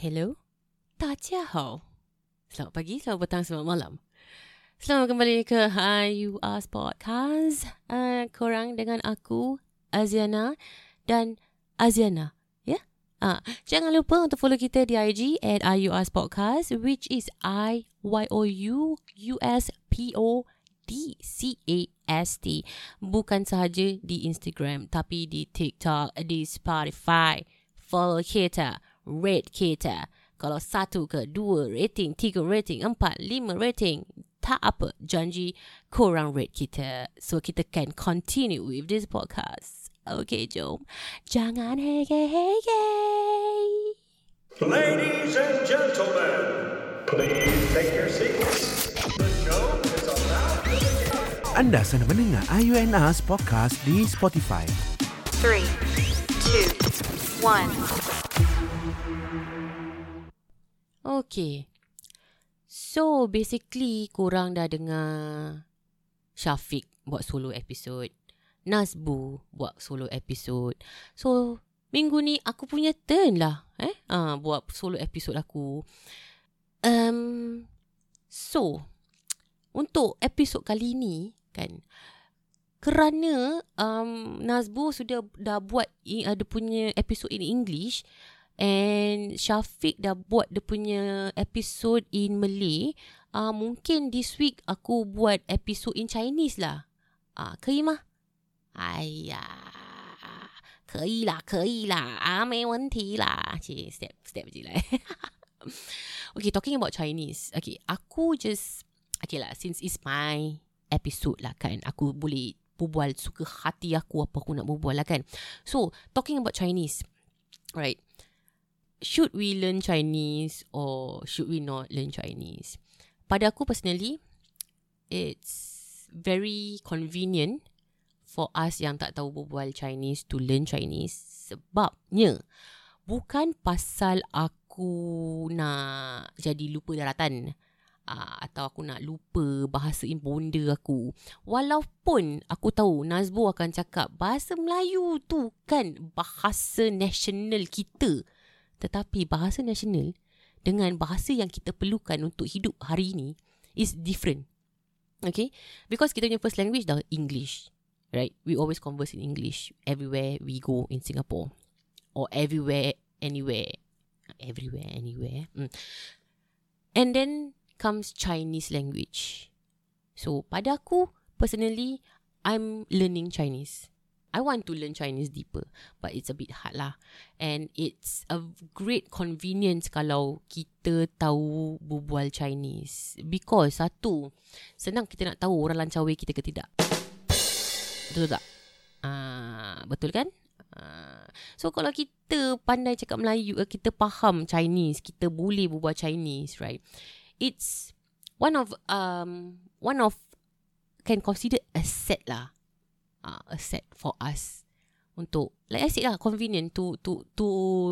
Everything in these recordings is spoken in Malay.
Hello, Tatiaho. Selamat pagi, selamat petang, selamat malam. Selamat kembali ke IUS Podcast. Uh, korang dengan aku, Aziana dan Aziana. Ya? Yeah? Uh, jangan lupa untuk follow kita di IG at IUS Podcast, which is I-Y-O-U-U-S-P-O-D-C-A-S-T. Bukan sahaja di Instagram, tapi di TikTok, di Spotify. Follow kita rate kita. Kalau satu ke dua rating, tiga rating, empat, lima rating, tak apa. Janji korang rate kita. So kita can continue with this podcast. Okay, jom. Jangan hege-hege. Ladies and gentlemen, please take your seats. The show is about to begin. Anda sedang mendengar IUNAS Podcast di Spotify. Three, two, one. Okay. So, basically, korang dah dengar Syafiq buat solo episode. Nazbu buat solo episode. So, minggu ni aku punya turn lah. Eh? Ha, buat solo episode aku. Um, so, untuk episod kali ni, kan, kerana um, Nazbu sudah dah buat i- ada punya episod in English, And Syafiq dah buat dia punya episode in Malay. Uh, mungkin this week aku buat episode in Chinese lah. Ah, uh, 可以吗？哎呀，可以啦，可以啦，啊，没问题啦。Okay, step step je lah. okay, talking about Chinese. Okay, aku just okay lah. Since it's my episode lah kan, aku boleh berbual suka hati aku apa aku nak berbual lah kan. So, talking about Chinese, right? should we learn Chinese or should we not learn Chinese? Pada aku personally, it's very convenient for us yang tak tahu berbual Chinese to learn Chinese sebabnya bukan pasal aku nak jadi lupa daratan uh, atau aku nak lupa bahasa bonda aku. Walaupun aku tahu Nazbo akan cakap bahasa Melayu tu kan bahasa nasional kita. Tetapi bahasa nasional dengan bahasa yang kita perlukan untuk hidup hari ini is different. Okay? Because kita punya first language dah English. Right? We always converse in English everywhere we go in Singapore. Or everywhere, anywhere. Everywhere, anywhere. Mm. And then comes Chinese language. So, pada aku, personally, I'm learning Chinese. I want to learn Chinese deeper, but it's a bit hard lah. And it's a great convenience kalau kita tahu berbual Chinese. Because satu, senang kita nak tahu orang lancawi kita ke tidak. Betul tak? Uh, betul kan? Uh, so kalau kita pandai cakap Melayu, kita faham Chinese, kita boleh berbual Chinese, right? It's one of um one of can consider asset lah uh, a set for us untuk like I said lah convenient to to to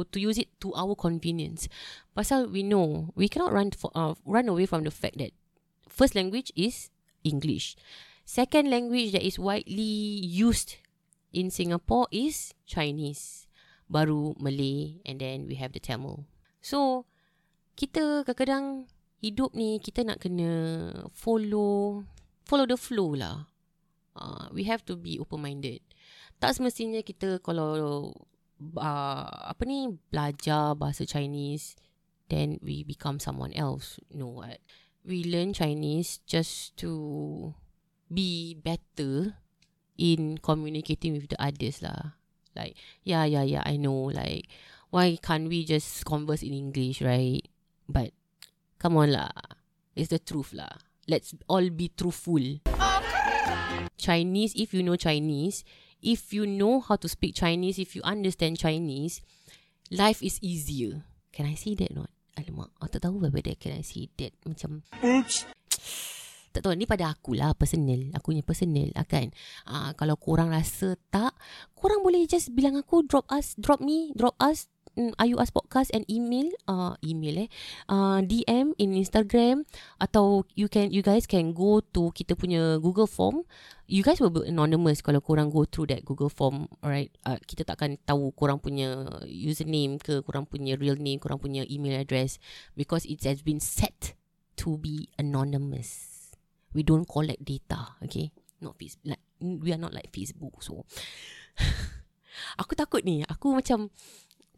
to use it to our convenience. Pasal we know we cannot run for uh, run away from the fact that first language is English. Second language that is widely used in Singapore is Chinese. Baru Malay and then we have the Tamil. So kita kadang-kadang hidup ni kita nak kena follow follow the flow lah uh, we have to be open minded tak semestinya kita kalau uh, apa ni belajar bahasa Chinese then we become someone else. No what we learn Chinese just to be better in communicating with the others lah. Like yeah yeah yeah I know like why can't we just converse in English right? But come on lah. It's the truth lah. Let's all be truthful Chinese, if you know Chinese, if you know how to speak Chinese, if you understand Chinese, life is easier. Can I say that not? Alamak, aku tak tahu whether can I say that. Macam, oops. Tak tahu, ni pada aku lah, personal. Aku punya personal lah kan. Uh, kalau korang rasa tak, korang boleh just bilang aku, drop us, drop me, drop us mm, Ayu As Podcast and email? Uh, email eh. Uh, DM in Instagram atau you can you guys can go to kita punya Google form. You guys will be anonymous kalau korang go through that Google form alright? Uh, kita takkan tahu korang punya username ke korang punya real name korang punya email address because it has been set to be anonymous. We don't collect data okay? Not Facebook like we are not like Facebook so. Aku takut ni aku macam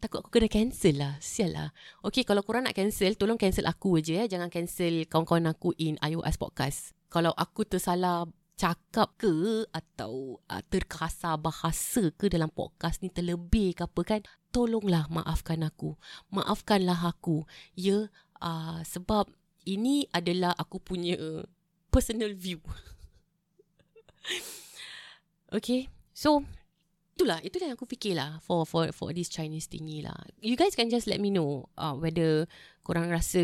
takut aku kena cancel lah. Sial lah. Okay kalau korang nak cancel tolong cancel aku je eh. Jangan cancel kawan-kawan aku in iOS podcast. Kalau aku tersalah cakap ke atau uh, terkasar bahasa ke dalam podcast ni terlebih ke apa kan tolonglah maafkan aku. Maafkanlah aku. Ya uh, sebab ini adalah aku punya personal view. Okay so itulah itulah yang aku fikir lah for for for this Chinese thingy lah. You guys can just let me know uh, whether korang rasa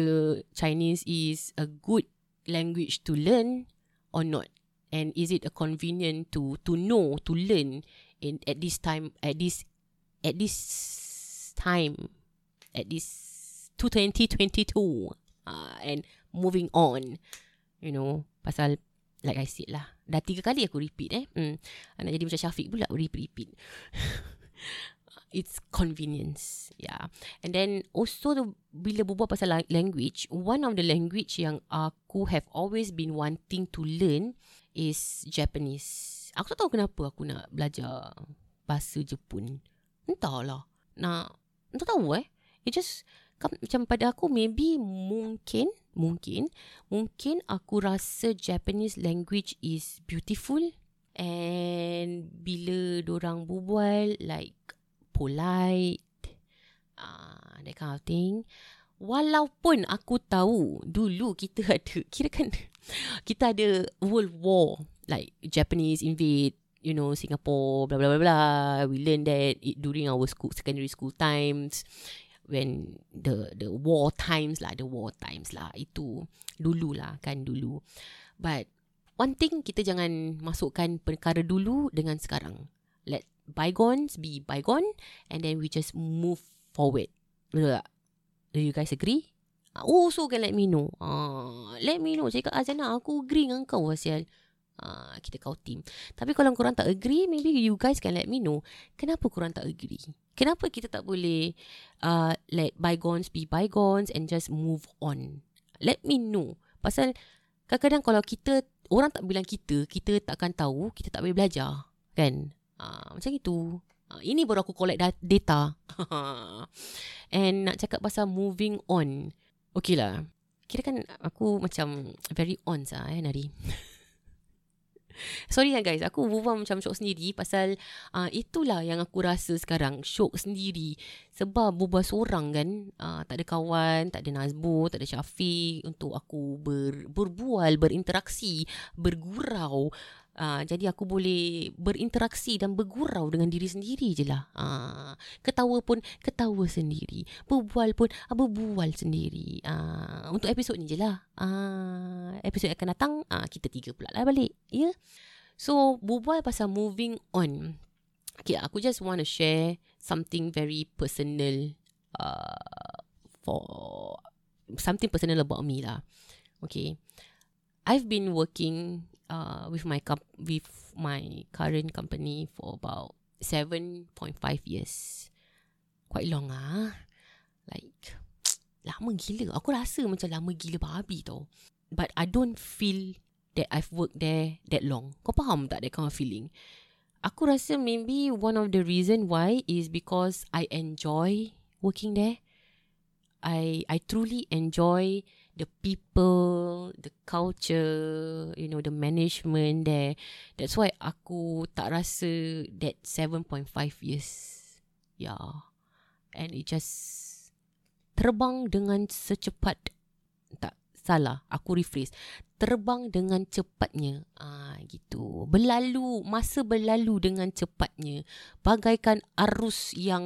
Chinese is a good language to learn or not. And is it a convenient to to know to learn in at this time at this at this time at this 2022 uh, and moving on you know pasal like I said lah. Dah tiga kali aku repeat eh. Hmm. nak jadi macam Syafiq pula repeat-repeat it's convenience yeah. And then also the, bila berbual pasal language one of the language yang aku have always been wanting to learn is Japanese. Aku tak tahu kenapa aku nak belajar bahasa Jepun. Entahlah nak entah tahu eh. It just macam pada aku maybe mungkin mungkin mungkin aku rasa Japanese language is beautiful and bila orang berbual like polite uh, that kind of thing. Walaupun aku tahu dulu kita ada kira kan kita ada world war like Japanese invade you know Singapore blah blah blah blah we learn that it, during our school secondary school times when the the war times lah the war times lah itu dulu lah kan dulu but one thing kita jangan masukkan perkara dulu dengan sekarang let bygones be bygone and then we just move forward betul tak do you guys agree Oh, so can let me know. Ah, let me know. Cakap Azana, aku agree dengan kau, Asial. Ah, kita kau team. Tapi kalau korang tak agree, maybe you guys can let me know. Kenapa korang tak agree? Kenapa kita tak boleh uh, let bygones be bygones and just move on? Let me know. Pasal kadang-kadang kalau kita, orang tak bilang kita, kita takkan tahu, kita tak boleh belajar. Kan? Uh, macam itu. Uh, ini baru aku collect data. and nak cakap pasal moving on. Okay lah. Kira kan aku macam very on sah eh Nari. Sorry lah guys Aku berbual macam syok sendiri Pasal uh, Itulah yang aku rasa sekarang Syok sendiri. Sebab berbual seorang kan uh, Tak ada kawan Tak ada Nazbo Tak ada Syafiq Untuk aku ber, berbual Berinteraksi Bergurau Uh, jadi aku boleh berinteraksi dan bergurau dengan diri sendiri je lah. Uh, ketawa pun ketawa sendiri. Berbual pun uh, berbual sendiri. Uh, untuk episod ni je lah. Uh, episod akan datang, uh, kita tiga pula lah balik. Yeah? So, berbual pasal moving on. Okay, aku just want to share something very personal uh, for something personal about me lah. Okay. I've been working uh, with my com- with my current company for about 7.5 years. Quite long ah. Like lama gila. Aku rasa macam lama gila babi tau. But I don't feel that I've worked there that long. Kau faham tak that kind of feeling? Aku rasa maybe one of the reason why is because I enjoy working there. I I truly enjoy the people, the culture, you know, the management there. That's why aku tak rasa that 7.5 years. Yeah. And it just terbang dengan secepat tak salah, aku rephrase. Terbang dengan cepatnya. Ah gitu. Berlalu, masa berlalu dengan cepatnya. Bagaikan arus yang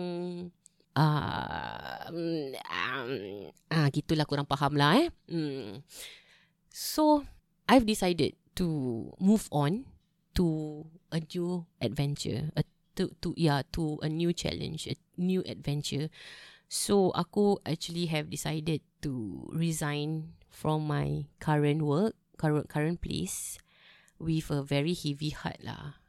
uh, um, ah gitulah kurang faham lah eh. Hmm. So I've decided to move on to a new adventure, a, to to yeah to a new challenge, a new adventure. So aku actually have decided to resign from my current work, current current place with a very heavy heart lah.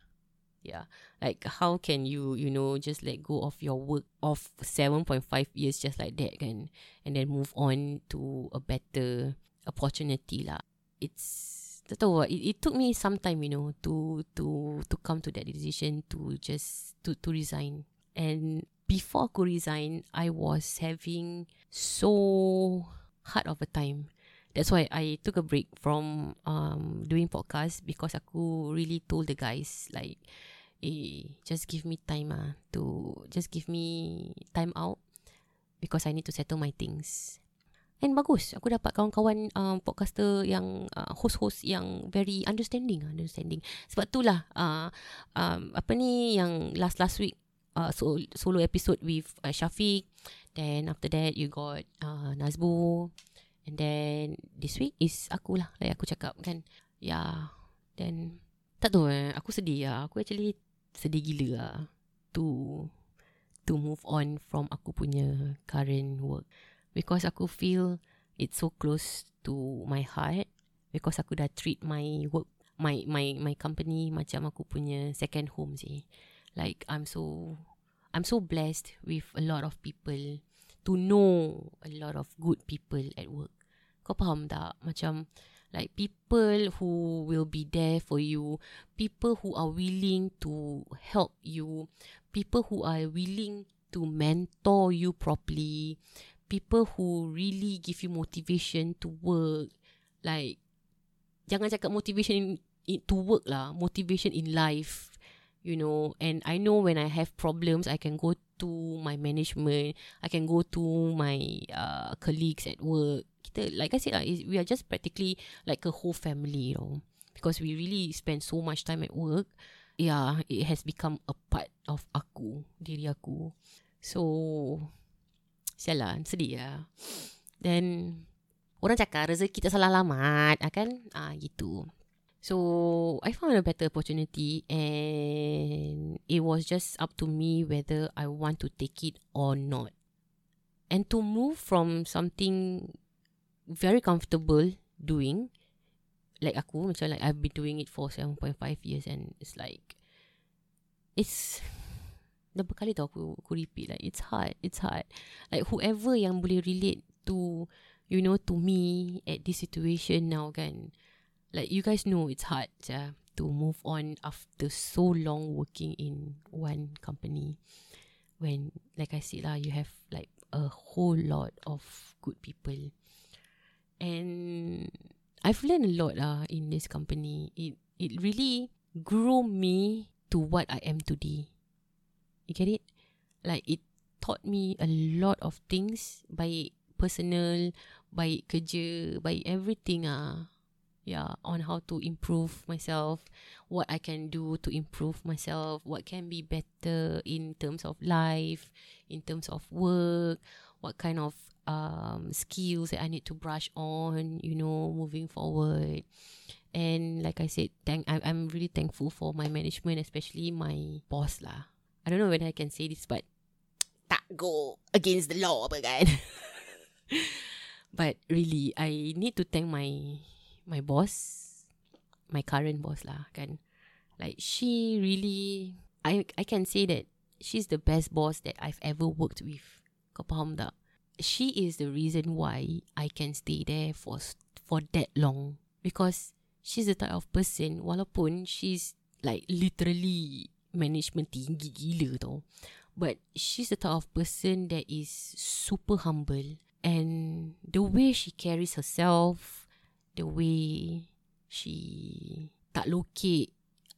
Yeah. Like how can you, you know, just let go of your work of 7.5 years just like that kan and then move on to a better opportunity lah. It's tak tahu it, it took me some time, you know, to to to come to that decision to just to to resign. And before aku resign, I was having so hard of a time. That's why I took a break from um doing podcast because aku really told the guys like, eh, just give me time ah to just give me time out because I need to settle my things. And bagus, aku dapat kawan-kawan um, podcaster yang uh, host-host yang very understanding, understanding. Sebab itulah uh, um, apa ni yang last last week uh, so, solo episode with uh, Shafiq. Then after that you got uh, Nazbu. And then this week is aku lah, like aku cakap kan. Yeah. Then tak tahu eh, aku sedih lah. Aku actually sedih gila lah to to move on from aku punya current work. Because aku feel it's so close to my heart. Because aku dah treat my work my my my company macam aku punya second home sih. Like I'm so I'm so blessed with a lot of people to know a lot of good people at work. Kau faham tak? Macam like people who will be there for you people who are willing to help you people who are willing to mentor you properly people who really give you motivation to work. Like jangan cakap motivation in, in, to work lah motivation in life you know. And i know when i have problems i can go to my management i can go to my uh, colleagues at work kita like i said is- we are just practically like a whole family you know because we really spend so much time at work yeah it has become a part of aku diri aku so Sialan, sedih lah. Then, orang cakap rezeki tak salah alamat, kan? Ah, gitu. So, I found a better opportunity and it was just up to me whether I want to take it or not. And to move from something very comfortable doing, like aku, macam like I've been doing it for 7.5 years and it's like, it's dah berkali tau aku, aku repeat like it's hard it's hard like whoever yang boleh relate to you know to me at this situation now kan like you guys know it's hard ja, to move on after so long working in one company when like I said lah you have like a whole lot of good people and I've learned a lot lah in this company it it really grew me to what I am today You get it? Like it taught me a lot of things baik personal, baik kerja, baik everything ah. Yeah, on how to improve myself, what I can do to improve myself, what can be better in terms of life, in terms of work, what kind of um, skills that I need to brush on, you know, moving forward. And like I said, thank I, I'm really thankful for my management, especially my boss lah. I don't know whether I can say this, but tak go against the law but really, I need to thank my my boss, my current boss lah kan. Like she really, I I can say that she's the best boss that I've ever worked with. Kau faham tak? She is the reason why I can stay there for for that long because she's the type of person walaupun she's like literally management tinggi gila tau. But she's the type of person that is super humble and the way she carries herself, the way she tak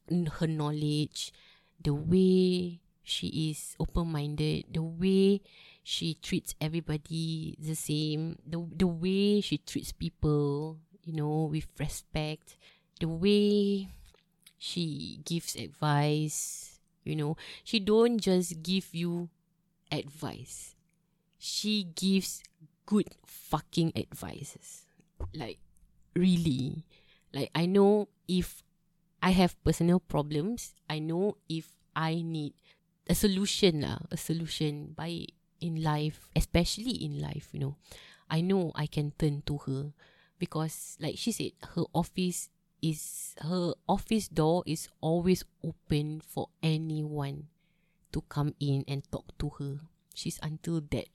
in her knowledge, the way she is open-minded, the way she treats everybody the same, the the way she treats people, you know, with respect, the way she gives advice you know. She don't just give you advice. She gives good fucking advices. Like really like i know if i have personal problems i know if i need a solution lah a solution baik in life, especially in life, you know, I know I can turn to her because, like she said, her office is her office door is always open for anyone to come in and talk to her. She's until that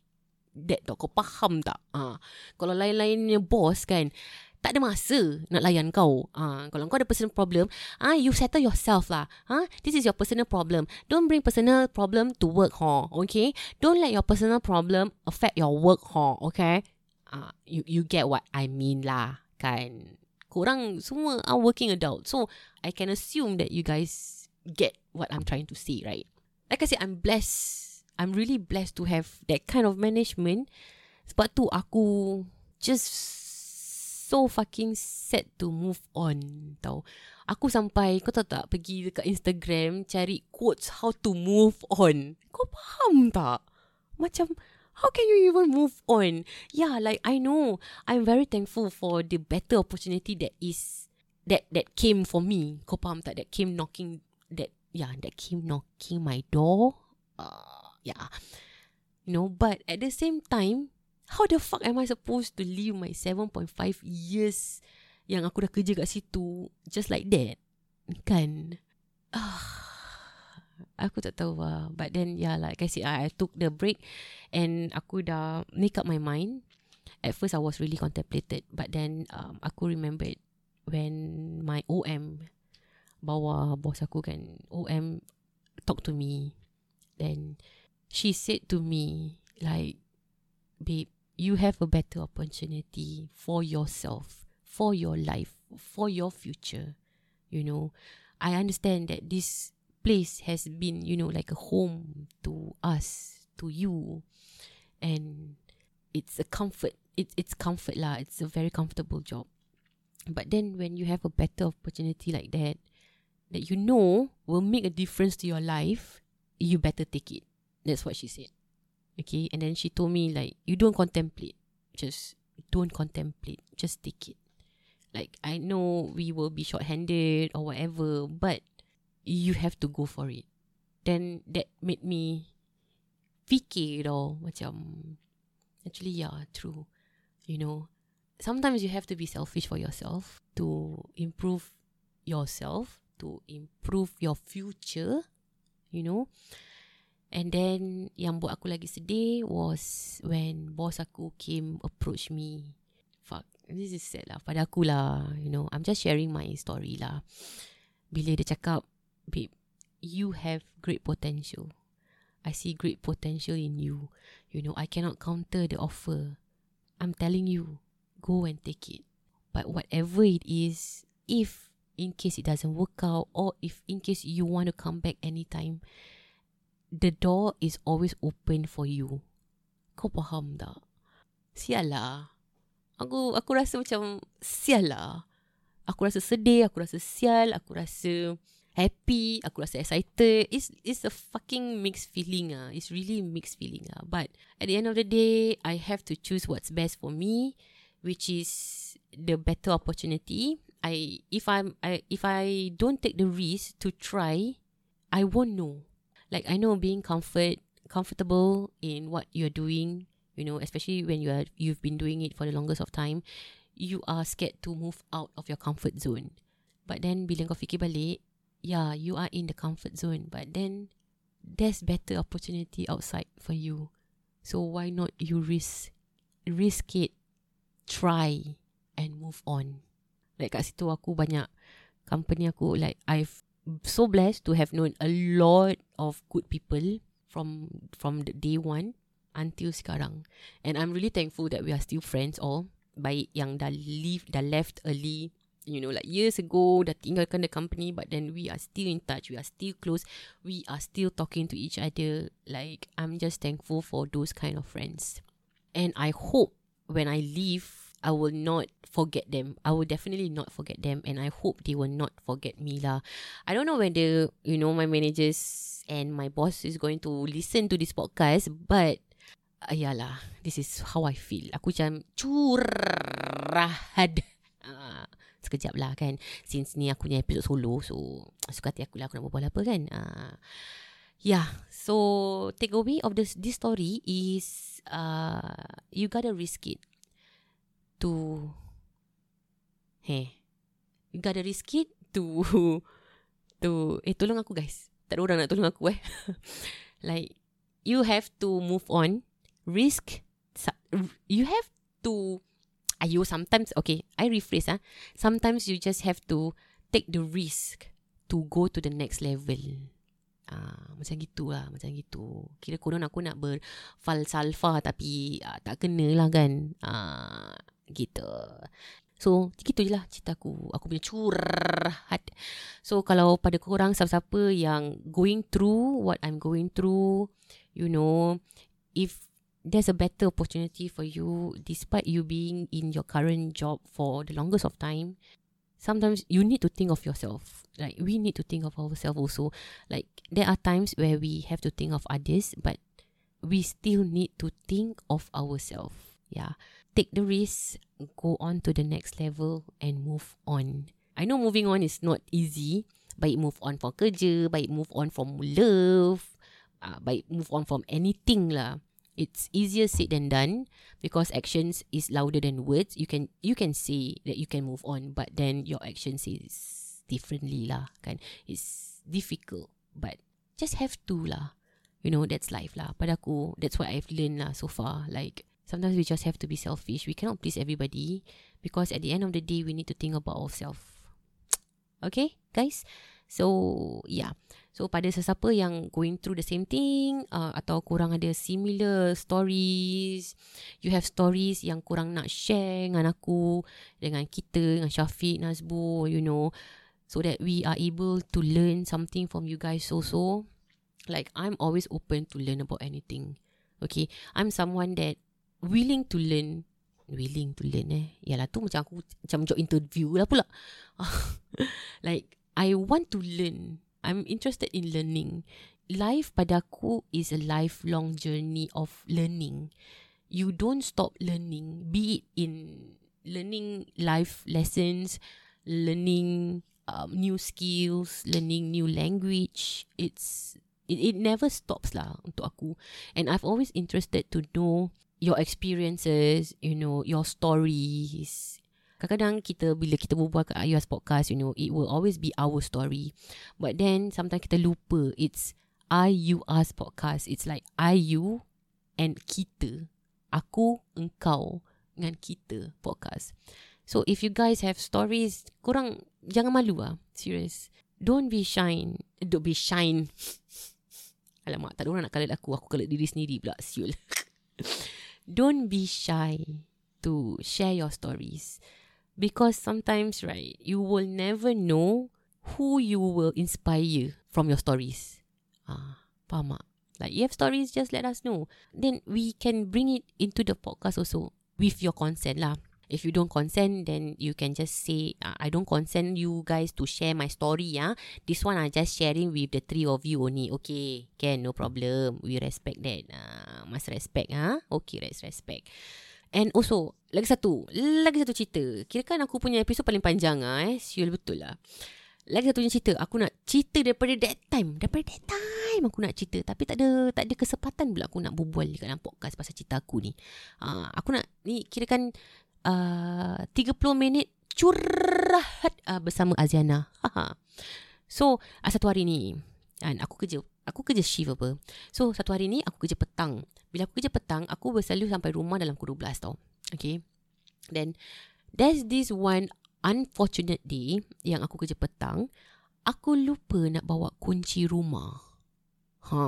that tau kau faham tak? Ah, kalau lain-lainnya boss kan, tak ada masa nak layan kau. Ah, kalau kau ada personal problem, ah you settle yourself lah. Ah, this is your personal problem. Don't bring personal problem to work, ha. Okay? Don't let your personal problem affect your work, ha. Okay? Ah, you you get what I mean lah, kan? Korang semua are working adult. So, I can assume that you guys get what I'm trying to say, right? Like I said, I'm blessed. I'm really blessed to have that kind of management. Sebab tu aku just so fucking sad to move on tau. Aku sampai, kau tahu tak, pergi dekat Instagram cari quotes how to move on. Kau faham tak? Macam, how can you even move on? Yeah, like I know, I'm very thankful for the better opportunity that is, that that came for me. Kau faham tak? That came knocking, that, yeah, that came knocking my door. Uh, yeah. You know, but at the same time, how the fuck am I supposed to live my 7.5 years yang aku dah kerja kat situ just like that? Kan? Ah, aku tak tahu lah. But then, yeah, like I said, I, I took the break and aku dah make up my mind. At first, I was really contemplated. But then, um, aku remembered when my OM bawa bos aku kan, OM talk to me. Then, she said to me, like, babe, you have a better opportunity for yourself, for your life, for your future. You know, I understand that this place has been, you know, like a home to us, to you, and it's a comfort. It's it's comfort lah. It's a very comfortable job. But then when you have a better opportunity like that, that you know will make a difference to your life, you better take it. That's what she said. Okay, and then she told me like, you don't contemplate, just don't contemplate, just take it. Like I know we will be short-handed or whatever, but you have to go for it. Then that made me fikir tau macam actually yeah true. You know, sometimes you have to be selfish for yourself to improve yourself, to improve your future. You know. And then yang buat aku lagi sedih was when boss aku came approach me. Fuck, this is sad lah. Pada aku lah, you know, I'm just sharing my story lah. Bila dia cakap, babe, you have great potential. I see great potential in you. You know, I cannot counter the offer. I'm telling you, go and take it. But whatever it is, if in case it doesn't work out or if in case you want to come back anytime, the door is always open for you. Kau faham tak? Sial lah. Aku, aku rasa macam sial lah. Aku rasa sedih, aku rasa sial, aku rasa happy, aku rasa excited. It's it's a fucking mixed feeling ah. It's really mixed feeling ah. But at the end of the day, I have to choose what's best for me, which is the better opportunity. I if I'm I if I don't take the risk to try, I won't know like I know being comfort comfortable in what you're doing, you know, especially when you are you've been doing it for the longest of time, you are scared to move out of your comfort zone. But then bila kau fikir balik, yeah, you are in the comfort zone, but then there's better opportunity outside for you. So why not you risk risk it, try and move on. Like kat situ aku banyak company aku like I've so blessed to have known a lot of good people from from the day one until sekarang. And I'm really thankful that we are still friends all. Baik yang dah leave, dah left early, you know, like years ago, dah tinggalkan the company, but then we are still in touch, we are still close, we are still talking to each other. Like, I'm just thankful for those kind of friends. And I hope when I leave, I will not forget them. I will definitely not forget them, and I hope they will not forget me lah. I don't know whether you know my managers and my boss is going to listen to this podcast, but uh, lah, this is how I feel. Aku macam curahad. Uh, sekejap lah kan Since ni aku punya episode solo So Suka hati aku lah Aku nak berbual apa kan uh, yeah. So takeaway of this this story is uh you gotta risk it to hey you gotta risk it to to eh tolong aku guys. Tak ada orang nak tolong aku eh. like you have to move on, risk. You have to. Ayo, sometimes okay. I rephrase ah. Sometimes you just have to take the risk to go to the next level. Ah, macam gitu lah, macam gitu. Kira konon aku nak berfalsafah tapi ah, tak kena lah kan. Ah, gitu. So, gitu je lah cerita aku. Aku punya curhat. So, kalau pada korang siapa-siapa yang going through what I'm going through, you know, if there's a better opportunity for you despite you being in your current job for the longest of time, sometimes you need to think of yourself. Like, we need to think of ourselves also. Like, there are times where we have to think of others, but we still need to think of ourselves. Yeah. Take the risk, go on to the next level and move on. I know moving on is not easy. Baik move on from kerja, baik move on from love, uh, baik move on from anything lah. It's easier said than done because actions is louder than words. You can you can say that you can move on, but then your actions is differently lah. Kan? It's difficult, but just have to lah. You know, that's life lah. Pada aku, that's what I've learned lah so far. Like, sometimes we just have to be selfish. We cannot please everybody because at the end of the day, we need to think about ourselves. Okay, guys? So, yeah. So, pada sesiapa yang going through the same thing uh, atau korang ada similar stories, you have stories yang korang nak share dengan aku, dengan kita, dengan Syafiq, Nazbu, you know, so that we are able to learn something from you guys also. Like, I'm always open to learn about anything. Okay, I'm someone that willing to learn. Willing to learn eh. Yalah tu macam aku Macam job interview lah pula. Like I want to learn. I'm interested in learning. Life pada aku Is a lifelong journey Of learning. You don't stop learning. Be it in Learning life lessons Learning um, New skills Learning new language. It's It, it never stops lah Untuk aku. And I've always interested to know your experiences, you know, your stories. Kadang-kadang kita bila kita berbual kat IUS podcast, you know, it will always be our story. But then sometimes kita lupa it's IUS podcast. It's like I you and kita. Aku, engkau dengan kita podcast. So if you guys have stories, korang jangan malu ah. Serious. Don't be shy. Don't be shy. Alamak, tak ada orang nak kalit aku. Aku kalit diri sendiri pula. Siul. don't be shy to share your stories. Because sometimes right you will never know who you will inspire from your stories. Ah faham tak? like you have stories just let us know. Then we can bring it into the podcast also with your consent lah if you don't consent then you can just say uh, I don't consent you guys to share my story ah. This one I just sharing with the three of you only. Okay, can no problem. We respect that. Uh, must respect ah. Okay, let's respect. And also lagi satu, lagi satu cerita. Kira kan aku punya episod paling panjang ah eh. Siul betul lah. Lagi satu cerita Aku nak cerita daripada that time Daripada that time Aku nak cerita Tapi tak ada Tak ada kesempatan pula Aku nak berbual Dekat dalam podcast Pasal cerita aku ni uh, Aku nak Ni kira kan uh, 30 minit curhat uh, bersama Aziana. so, uh, satu hari ni kan aku kerja aku kerja shift apa. So, satu hari ni aku kerja petang. Bila aku kerja petang, aku selalu sampai rumah dalam pukul 12 tau. Okay. Then there's this one unfortunate day yang aku kerja petang, aku lupa nak bawa kunci rumah. Ha.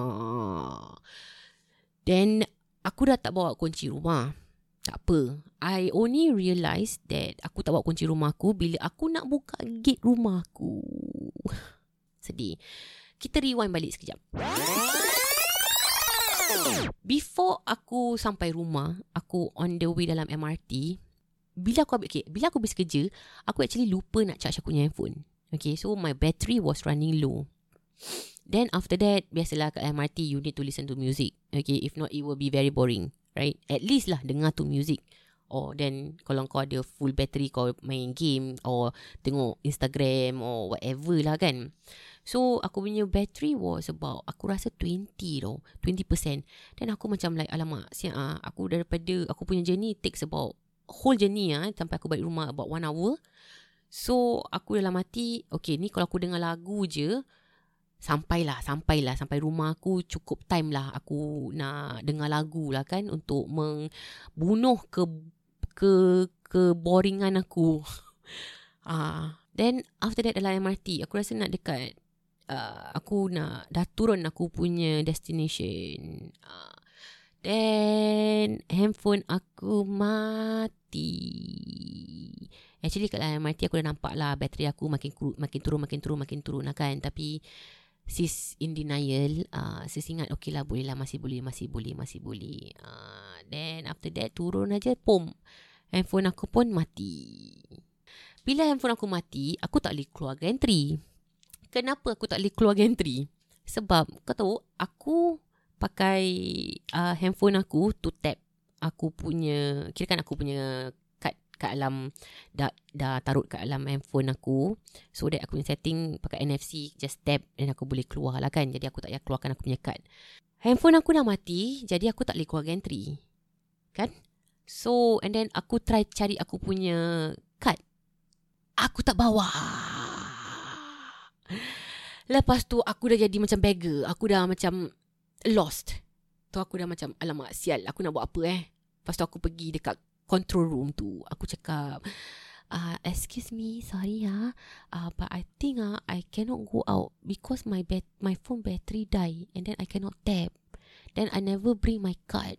Then aku dah tak bawa kunci rumah. Tak apa. I only realise that aku tak bawa kunci rumah aku bila aku nak buka gate rumah aku. Sedih. Kita rewind balik sekejap. Before aku sampai rumah, aku on the way dalam MRT, bila aku okay, bila aku habis kerja, aku actually lupa nak charge aku punya handphone. Okay, so my battery was running low. Then after that, biasalah kat MRT you need to listen to music. Okay, if not it will be very boring right? At least lah dengar tu music Or then kalau kau ada full battery kau main game or tengok Instagram or whatever lah kan. So aku punya battery was about aku rasa 20 tau. 20%. Then aku macam like alamak siap ah aku daripada aku punya journey takes about whole journey ah sampai aku balik rumah about one hour. So aku dalam hati okay ni kalau aku dengar lagu je sampailah sampailah. Sampai rumah aku cukup time lah aku nak dengar lagu lah kan untuk membunuh ke ke ke boringan aku. Ah then after that dalam MRT aku rasa nak dekat uh, aku nak dah turun aku punya destination. Uh, then handphone aku mati. Actually kat dalam MRT aku dah nampak lah bateri aku makin makin turun makin turun makin turun lah kan. Tapi sis in denial uh, sis ingat okay lah boleh lah masih boleh masih boleh masih boleh. Uh, then after that turun aja pom handphone aku pun mati. Bila handphone aku mati aku tak boleh keluar gantry. Kenapa aku tak boleh keluar gantry? Sebab kau tahu aku pakai uh, handphone aku to tap aku punya kira kan aku punya kat dalam dah, dah taruh kat dalam handphone aku. So that aku punya setting pakai NFC just tap dan aku boleh keluar lah kan. Jadi aku tak payah keluarkan aku punya card handphone aku dah mati jadi aku tak boleh keluar gantry. Kan? So and then aku try cari aku punya card aku tak bawa. Lepas tu aku dah jadi macam beggar. Aku dah macam lost. Tu aku dah macam alamak sial aku nak buat apa eh? Lepas tu aku pergi dekat control room tu. Aku cakap uh, excuse me sorry ya uh, but I think uh, I cannot go out because my bat my phone battery die and then I cannot tap. Then I never bring my card.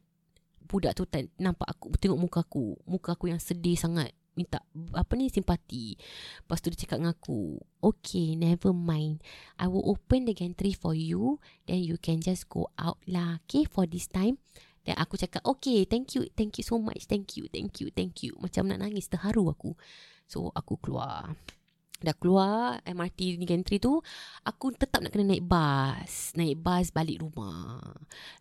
Budak tu nampak aku tengok muka aku. Muka aku yang sedih sangat. Minta apa ni simpati. Lepas tu dia cakap dengan aku okay never mind. I will open the gantry for you. Then you can just go out lah okay for this time dan aku cakap Okay thank you Thank you so much Thank you Thank you Thank you. Macam nak nangis Terharu aku. So aku keluar. Dah keluar MRT ni gantry tu Aku tetap nak kena naik bas. Naik bas balik rumah.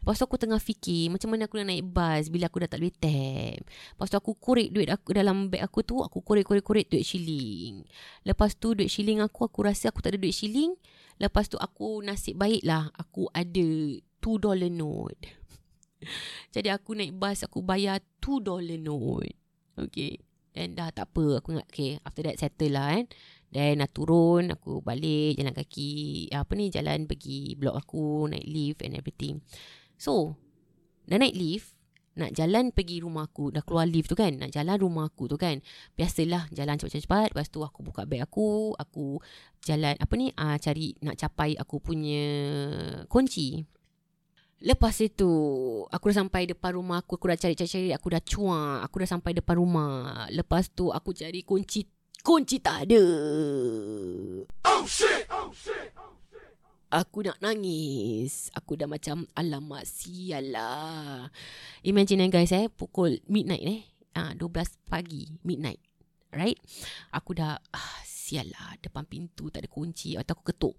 Lepas tu aku tengah fikir Macam mana aku nak naik bas Bila aku dah tak boleh tap. Lepas tu aku korek duit aku Dalam beg aku tu Aku korek-korek-korek duit shilling. Lepas tu duit shilling aku Aku rasa aku tak ada duit shilling. Lepas tu aku nasib baik lah Aku ada 2 dollar note Jadi aku naik bas Aku bayar 2 dollar note. Okay. Then dah tak apa Aku ingat Okay after that settle lah kan. Then nak turun Aku balik Jalan kaki Apa ni Jalan pergi blok aku Naik lift and everything. So Dah naik lift Nak jalan pergi rumah aku Dah keluar lift tu kan Nak jalan rumah aku tu kan Biasalah Jalan cepat-cepat. Lepas tu aku buka beg aku Aku Jalan Apa ni uh, Cari Nak capai aku punya Kunci Lepas itu Aku dah sampai depan rumah aku Aku dah cari-cari Aku dah cuak Aku dah sampai depan rumah. Lepas tu aku cari kunci Kunci tak ada. Oh shit! Oh shit! Aku nak nangis. Aku dah macam Alamak sial lah. Imagine eh guys eh Pukul midnight eh. Ah, 12 pagi Midnight. Right? Aku dah ah, Sial lah Depan pintu tak ada kunci. Atau aku ketuk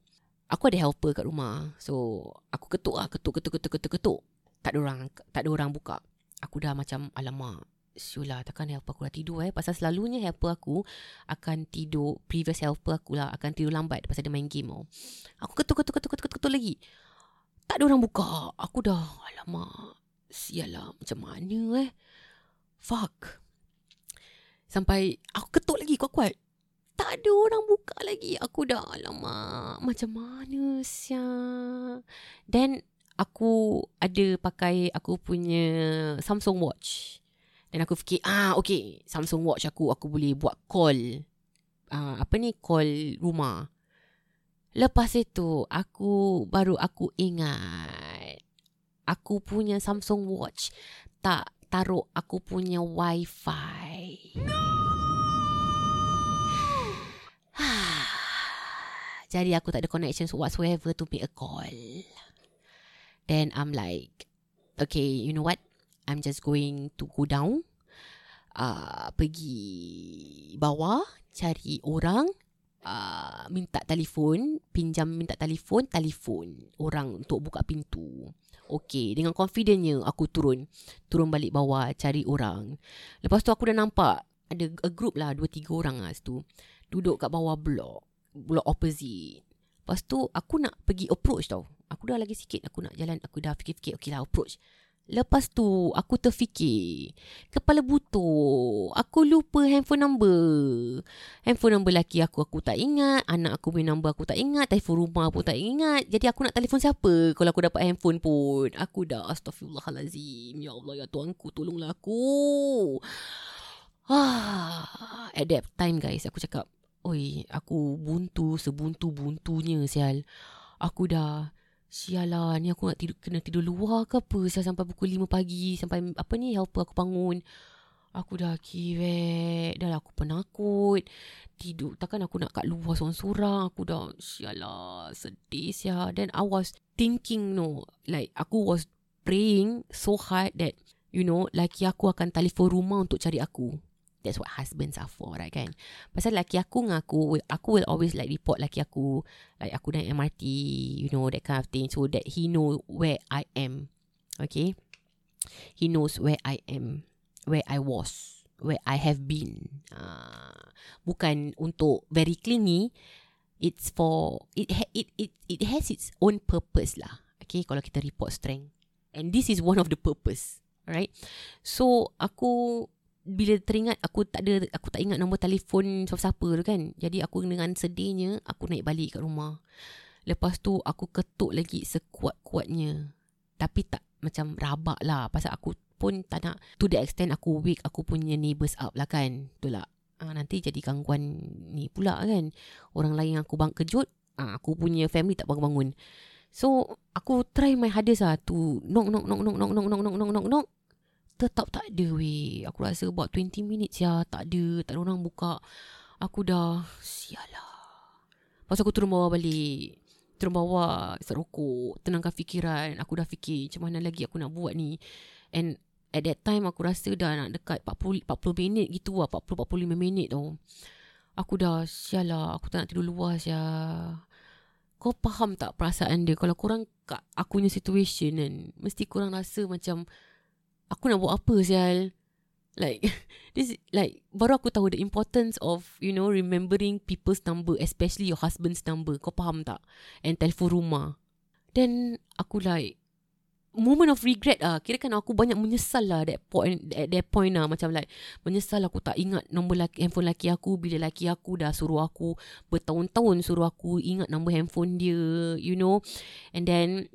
aku ada helper kat rumah. So, aku ketuk lah. Ketuk, ketuk, ketuk, ketuk, ketuk. Tak ada orang, tak ada orang buka. Aku dah macam, alamak. Syulah, takkan helper aku dah tidur eh. Pasal selalunya helper aku akan tidur, previous helper aku lah, akan tidur lambat pasal dia main game oh. Aku ketuk, ketuk, ketuk, ketuk, ketuk, lagi. Tak ada orang buka. Aku dah, alamak. Sial lah, macam mana eh. Fuck. Sampai, aku ketuk lagi kuat-kuat tak ada orang buka lagi. Aku dah alamak. Macam mana siap. Then aku ada pakai aku punya Samsung Watch. Dan aku fikir, ah okay. Samsung Watch aku, aku boleh buat call. Uh, apa ni? Call rumah. Lepas itu, aku baru aku ingat. Aku punya Samsung Watch tak taruh aku punya wifi. No! Jadi aku tak ada connections whatsoever to make a call. Then I'm like, okay, you know what? I'm just going to go down. Uh, pergi bawah, cari orang. Uh, minta telefon, pinjam minta telefon, telefon orang untuk buka pintu. Okay Dengan confidentnya Aku turun Turun balik bawah Cari orang Lepas tu aku dah nampak Ada a group lah Dua tiga orang lah situ Duduk kat bawah blok Blok opposite. Lepas tu Aku nak pergi approach tau. Aku dah lagi sikit Aku nak jalan Aku dah fikir-fikir Okay lah approach. Lepas tu aku terfikir Kepala butuh. Aku lupa handphone number. Handphone number laki aku aku tak ingat. Anak aku punya number aku tak ingat. Telefon rumah aku tak ingat. Jadi aku nak telefon siapa Kalau aku dapat handphone pun? Aku dah Astaghfirullahalazim. Ya Allah ya Tuhanku Tolonglah aku. Ah, At that time guys Aku cakap Oi aku buntu Sebuntu-buntunya sial. Aku dah Sial lah Ni aku nak tidur Kena tidur luar ke apa Sial? Sampai pukul 5 pagi Sampai apa ni Helper aku bangun. Aku dah kiwek Dah lah aku penakut. Tidur Takkan aku nak kat luar Sorang-sorang Aku dah Sial lah Sedih sial. Then I was thinking no Like aku was praying So hard that You know Laki aku akan telefon rumah Untuk cari aku That's what husbands are for right kan? Pasal laki aku dengan aku Aku will always like report laki aku Like aku naik MRT You know that kind of thing So that he know where I am Okay? He knows where I am Where I was Where I have been. Uh, Bukan untuk very clingy It's for it, ha, it it it has its own purpose lah Okay? Kalau kita report strength. And this is one of the purpose Alright? So aku bila teringat aku tak ada aku tak ingat nombor telefon siapa-siapa tu kan. Jadi aku dengan sedihnya aku naik balik kat rumah. Lepas tu aku ketuk lagi sekuat-kuatnya. Tapi tak macam rabak lah pasal aku pun tak nak to the extent aku wake aku punya neighbours up lah kan. Betul tak? Ha, nanti jadi gangguan ni pula kan. Orang lain aku bang kejut, ha, aku punya family tak bangun-bangun. So aku try my hardest lah to knock knock knock knock knock knock knock knock knock knock knock Tetap tak ada weh. Aku rasa about 20 minutes ya. Tak ada Tak ada orang buka. Aku dah Sialah. Lepas aku turun bawah balik. Turun bawah Serokok Tenangkan fikiran. Aku dah fikir Macam mana lagi aku nak buat ni. And At that time aku rasa dah nak dekat 40, 40 minit gitu lah. 40-45 minit tau. Aku dah Sialah. Aku tak nak tidur luar sial kau faham tak perasaan dia? Kalau korang kat aku punya situation kan Mesti korang rasa macam aku nak buat apa sial like this like baru aku tahu the importance of you know remembering people's number especially your husband's number. Kau faham tak? And telefon rumah. Then aku like moment of regret ah kira kan aku banyak menyesal lah that point at that point lah. Macam like menyesal aku tak ingat nombor laki, handphone laki aku bila laki aku dah suruh aku bertahun-tahun suruh aku ingat nombor handphone dia you know. And then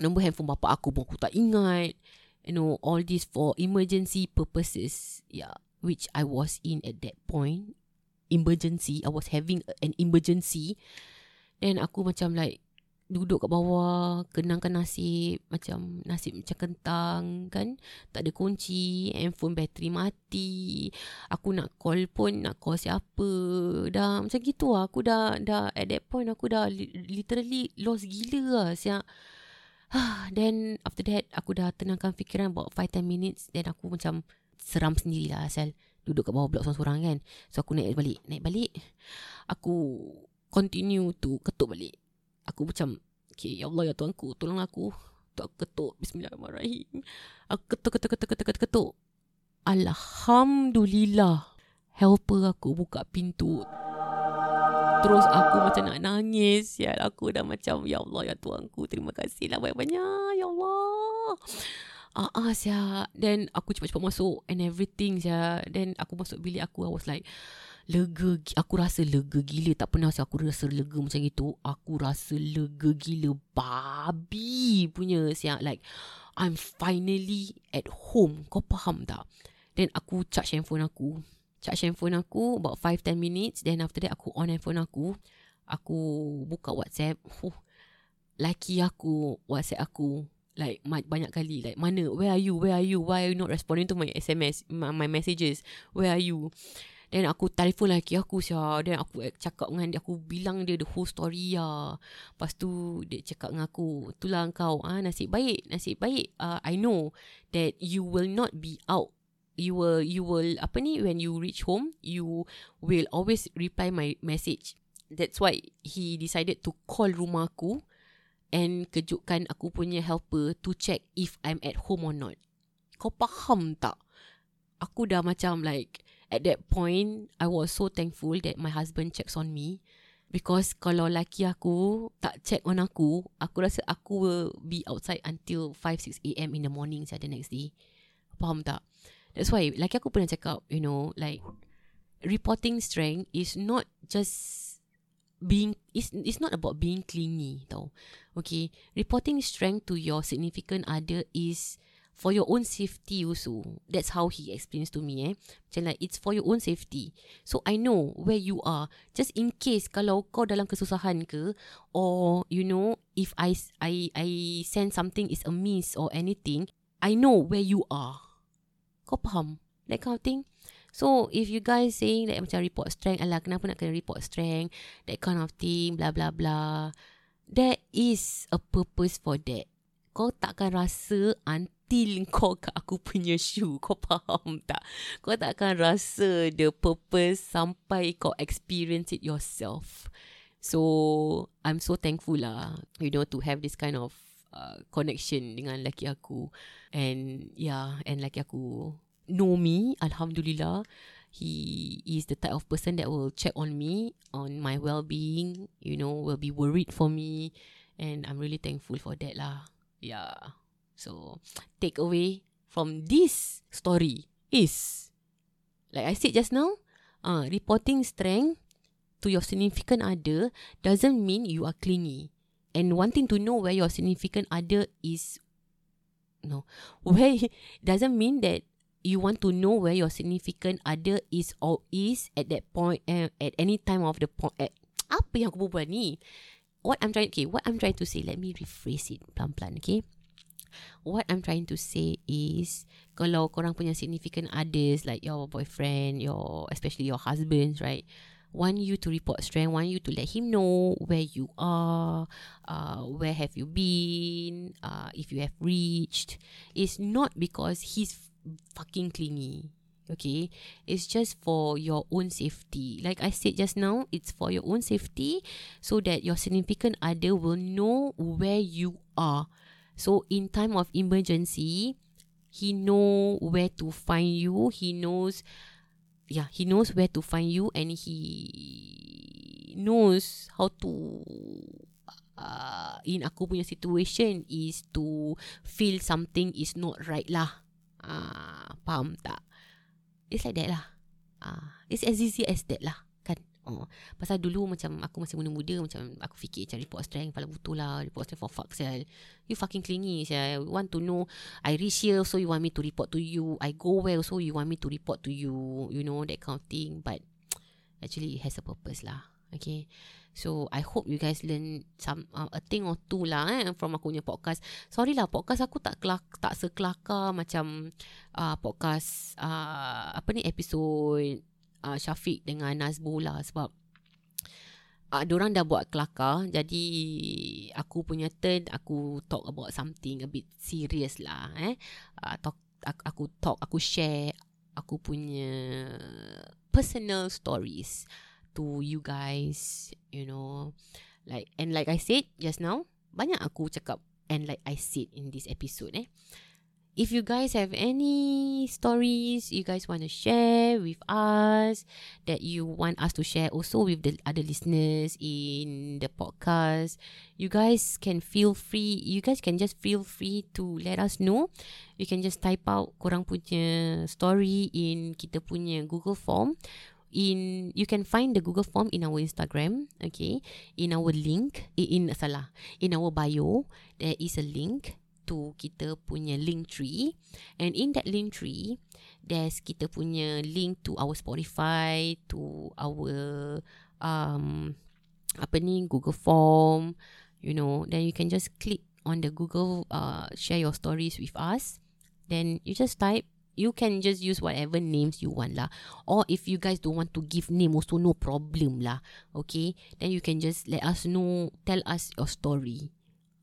nombor handphone bapa aku pun aku tak ingat you know all this for emergency purposes yeah which i was in at that point. Emergency i was having an emergency. Then aku macam like duduk kat bawah kenangkan nasib macam nasib macam kentang kan? Tak ada kunci handphone bateri mati. Aku nak call pun nak call siapa. Dah macam gitu lah. Aku dah dah at that point aku dah literally lost gila lah siap Then after that Aku dah tenangkan fikiran About 5-10 minutes. Then aku macam Seram sendirilah asal Duduk kat bawah blok seorang-seorang kan. So aku naik balik Naik balik. Aku Continue to Ketuk balik. Aku macam Okay ya Allah ya Tuanku Tolong aku. Tu aku ketuk Bismillahirrahmanirrahim. Aku ketuk ketuk ketuk ketuk ketuk ketuk. Alhamdulillah Helper aku buka pintu Terus aku macam nak nangis. Ya Aku dah macam Ya Allah ya Tuhanku Terima kasih lah banyak-banyak Ya Allah. Ah uh, sia. Then aku cepat-cepat masuk And everything sia. Then aku masuk bilik aku I was like Lega Aku rasa lega gila. Tak pernah sia Aku rasa lega macam itu. Aku rasa lega gila. Babi punya sia. Like I'm finally at home. Kau faham tak? Then aku charge handphone aku charge handphone aku about 5-10 minutes. Then after that aku on handphone aku. Aku buka WhatsApp. Oh, laki aku WhatsApp aku. Like banyak kali. Like mana? Where are you? Where are you? Why are you not responding to my SMS? My, my messages? Where are you? Then aku telefon laki aku sia. Then aku cakap dengan dia. Aku bilang dia the whole story ya. Lepas tu dia cakap dengan aku. Itulah kau. Ah, nasib baik. Nasib baik. Uh, I know that you will not be out you will you will apa ni when you reach home you will always reply my message that's why he decided to call rumah aku and kejutkan aku punya helper to check if I'm at home or not. Kau faham tak? Aku dah macam like at that point I was so thankful that my husband checks on me because kalau laki aku tak check on aku, aku rasa aku will be outside until 5 6 am in the morning saja the next day. Faham tak? That's why laki aku pernah cakap, you know, like reporting strength is not just being it's, it's not about being clingy tau. Okay, reporting strength to your significant other is for your own safety also. That's how he explains to me eh. Macam like it's for your own safety. So I know where you are. Just in case kalau kau dalam kesusahan ke or you know if I I I send something is amiss or anything, I know where you are. Kau faham? That kind of thing. So if you guys saying that macam report strength, alah kenapa nak kena report strength, that kind of thing, blah blah blah. There is a purpose for that. Kau takkan rasa until kau kat aku punya shoe. Kau faham tak? Kau takkan rasa the purpose sampai kau experience it yourself. So I'm so thankful lah, you know, to have this kind of uh, connection dengan laki aku. And yeah, and laki aku know me, Alhamdulillah. He is the type of person that will check on me, on my well-being, you know, will be worried for me. And I'm really thankful for that lah. Yeah. So, take away from this story is, like I said just now, uh, reporting strength to your significant other doesn't mean you are clingy. And wanting to know where your significant other is, no, where doesn't mean that you want to know where your significant other is or is at that point uh, at any time of the point at apa yang aku berbual ni? What I'm trying okay what I'm trying to say let me rephrase it pelan-pelan okay? What I'm trying to say is kalau korang punya significant others like your boyfriend your especially your husbands right want you to report strength want you to let him know where you are uh, where have you been uh, if you have reached. It's not because he's fucking clingy. Okay, it's just for your own safety. Like I said just now, it's for your own safety so that your significant other will know where you are. So in time of emergency, he know where to find you. He knows, yeah, he knows where to find you, and he knows how to. Uh, in aku punya situation is to feel something is not right lah. Ah, faham tak? It's like that lah. Ah, it's as easy as that lah. Kan? Oh. Pasal dulu macam aku masih muda-muda macam aku fikir macam report strength paling betul lah. Report strength for fuck sel. You fucking clingy sel. want to know I reach here so you want me to report to you. I go well so you want me to report to you. You know that kind of thing. But actually it has a purpose lah. Okay. So I hope you guys learn some uh, a thing or two lah eh, from aku punya podcast. Sorry lah podcast aku tak kelak, tak sekelakar macam uh, podcast uh, apa ni episod uh, Syafiq dengan Nazbu lah sebab uh, orang dah buat kelakar jadi aku punya turn aku talk about something a bit serious lah eh. Uh, talk, aku talk aku share aku punya personal stories to you guys, you know. Like and like I said just now, banyak aku cakap and like I said in this episode eh. If you guys have any stories you guys want to share with us that you want us to share also with the other listeners in the podcast, you guys can feel free. You guys can just feel free to let us know. You can just type out korang punya story in kita punya Google form in you can find the Google form in our Instagram, okay? In our link, in salah, in our bio, there is a link to kita punya link tree. And in that link tree there's kita punya link to our Spotify to our um apa ni Google form you know. Then you can just click on the Google uh share your stories with us. Then you just type you can just use whatever names you want lah. Or if you guys don't want to give name also no problem lah. Okay? Then you can just let us know, tell us your story.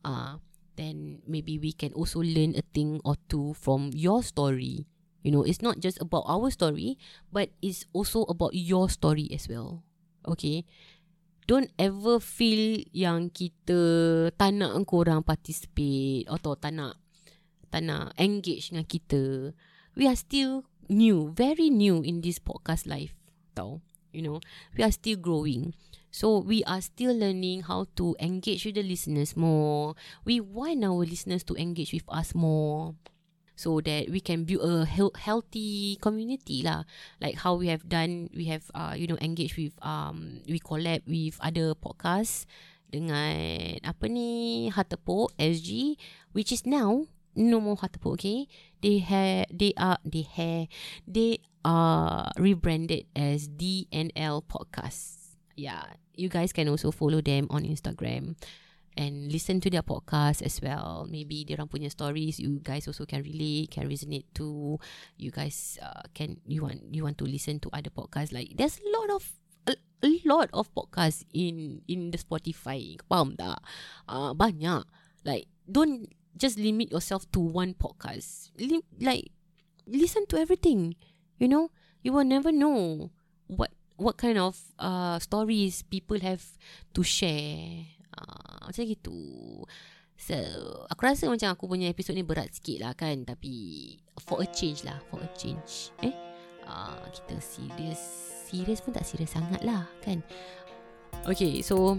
Ah, uh, then maybe we can also learn a thing or two from your story. You know, it's not just about our story, but it's also about your story as well. Okay? don't ever feel yang kita tak nak korang participate atau tak nak tak nak engage dengan kita. We are still new, very new in this podcast life. Tau. You know, we are still growing. So we are still learning how to engage with the listeners more. We want our listeners to engage with us more. So that we can build a he- healthy community lah. Like how we have done, we have uh, you know engaged with um we collab with other podcasts dengan apa ni Hatepok SG, which is now no more Hatepok. Okay, they have they are they have they are rebranded as DNL Podcast. Yeah, you guys can also follow them on Instagram and listen to their podcast as well. Maybe orang punya stories you guys also can relate, can resonate to. You guys uh, can you want you want to listen to other podcasts like there's a lot of a, a lot of podcasts in in the Spotify. Kau Faham tak? Uh, banyak. Like don't just limit yourself to one podcast. Li- like listen to everything. You know, you will never know what what kind of uh, stories people have to share. Uh, macam gitu. So, aku rasa macam aku punya episod ni berat sikit lah kan. Tapi, for a change lah. For a change. Eh? Uh, kita serius. Serius pun tak serius sangat lah kan. Okay, so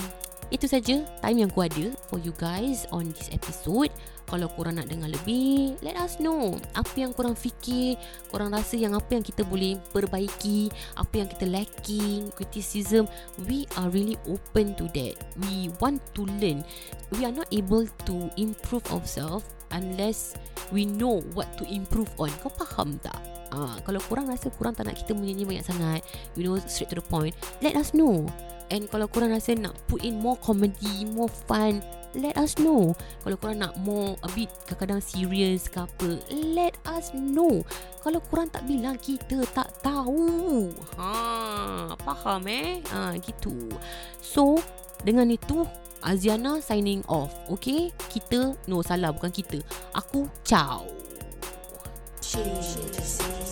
itu saja time yang aku ada for you guys on this episode. Kalau korang nak dengar lebih, let us know. Apa yang korang fikir, korang rasa yang apa yang kita boleh perbaiki, apa yang kita lacking, criticism, we are really open to that. We want to learn. We are not able to improve ourselves unless we know what to improve on. Kau faham tak? Ah, kalau korang rasa korang tak nak kita menyanyi banyak sangat, you know, straight to the point, let us know. And kalau korang rasa nak put in more comedy, more fun, let us know. Kalau korang nak more a bit kadang-kadang serious ke apa, let us know. Kalau korang tak bilang kita tak tahu. Ha, faham eh? Ha, gitu. So, dengan itu Aziana signing off. Okay? Kita, no salah bukan kita. Aku ciao. Is.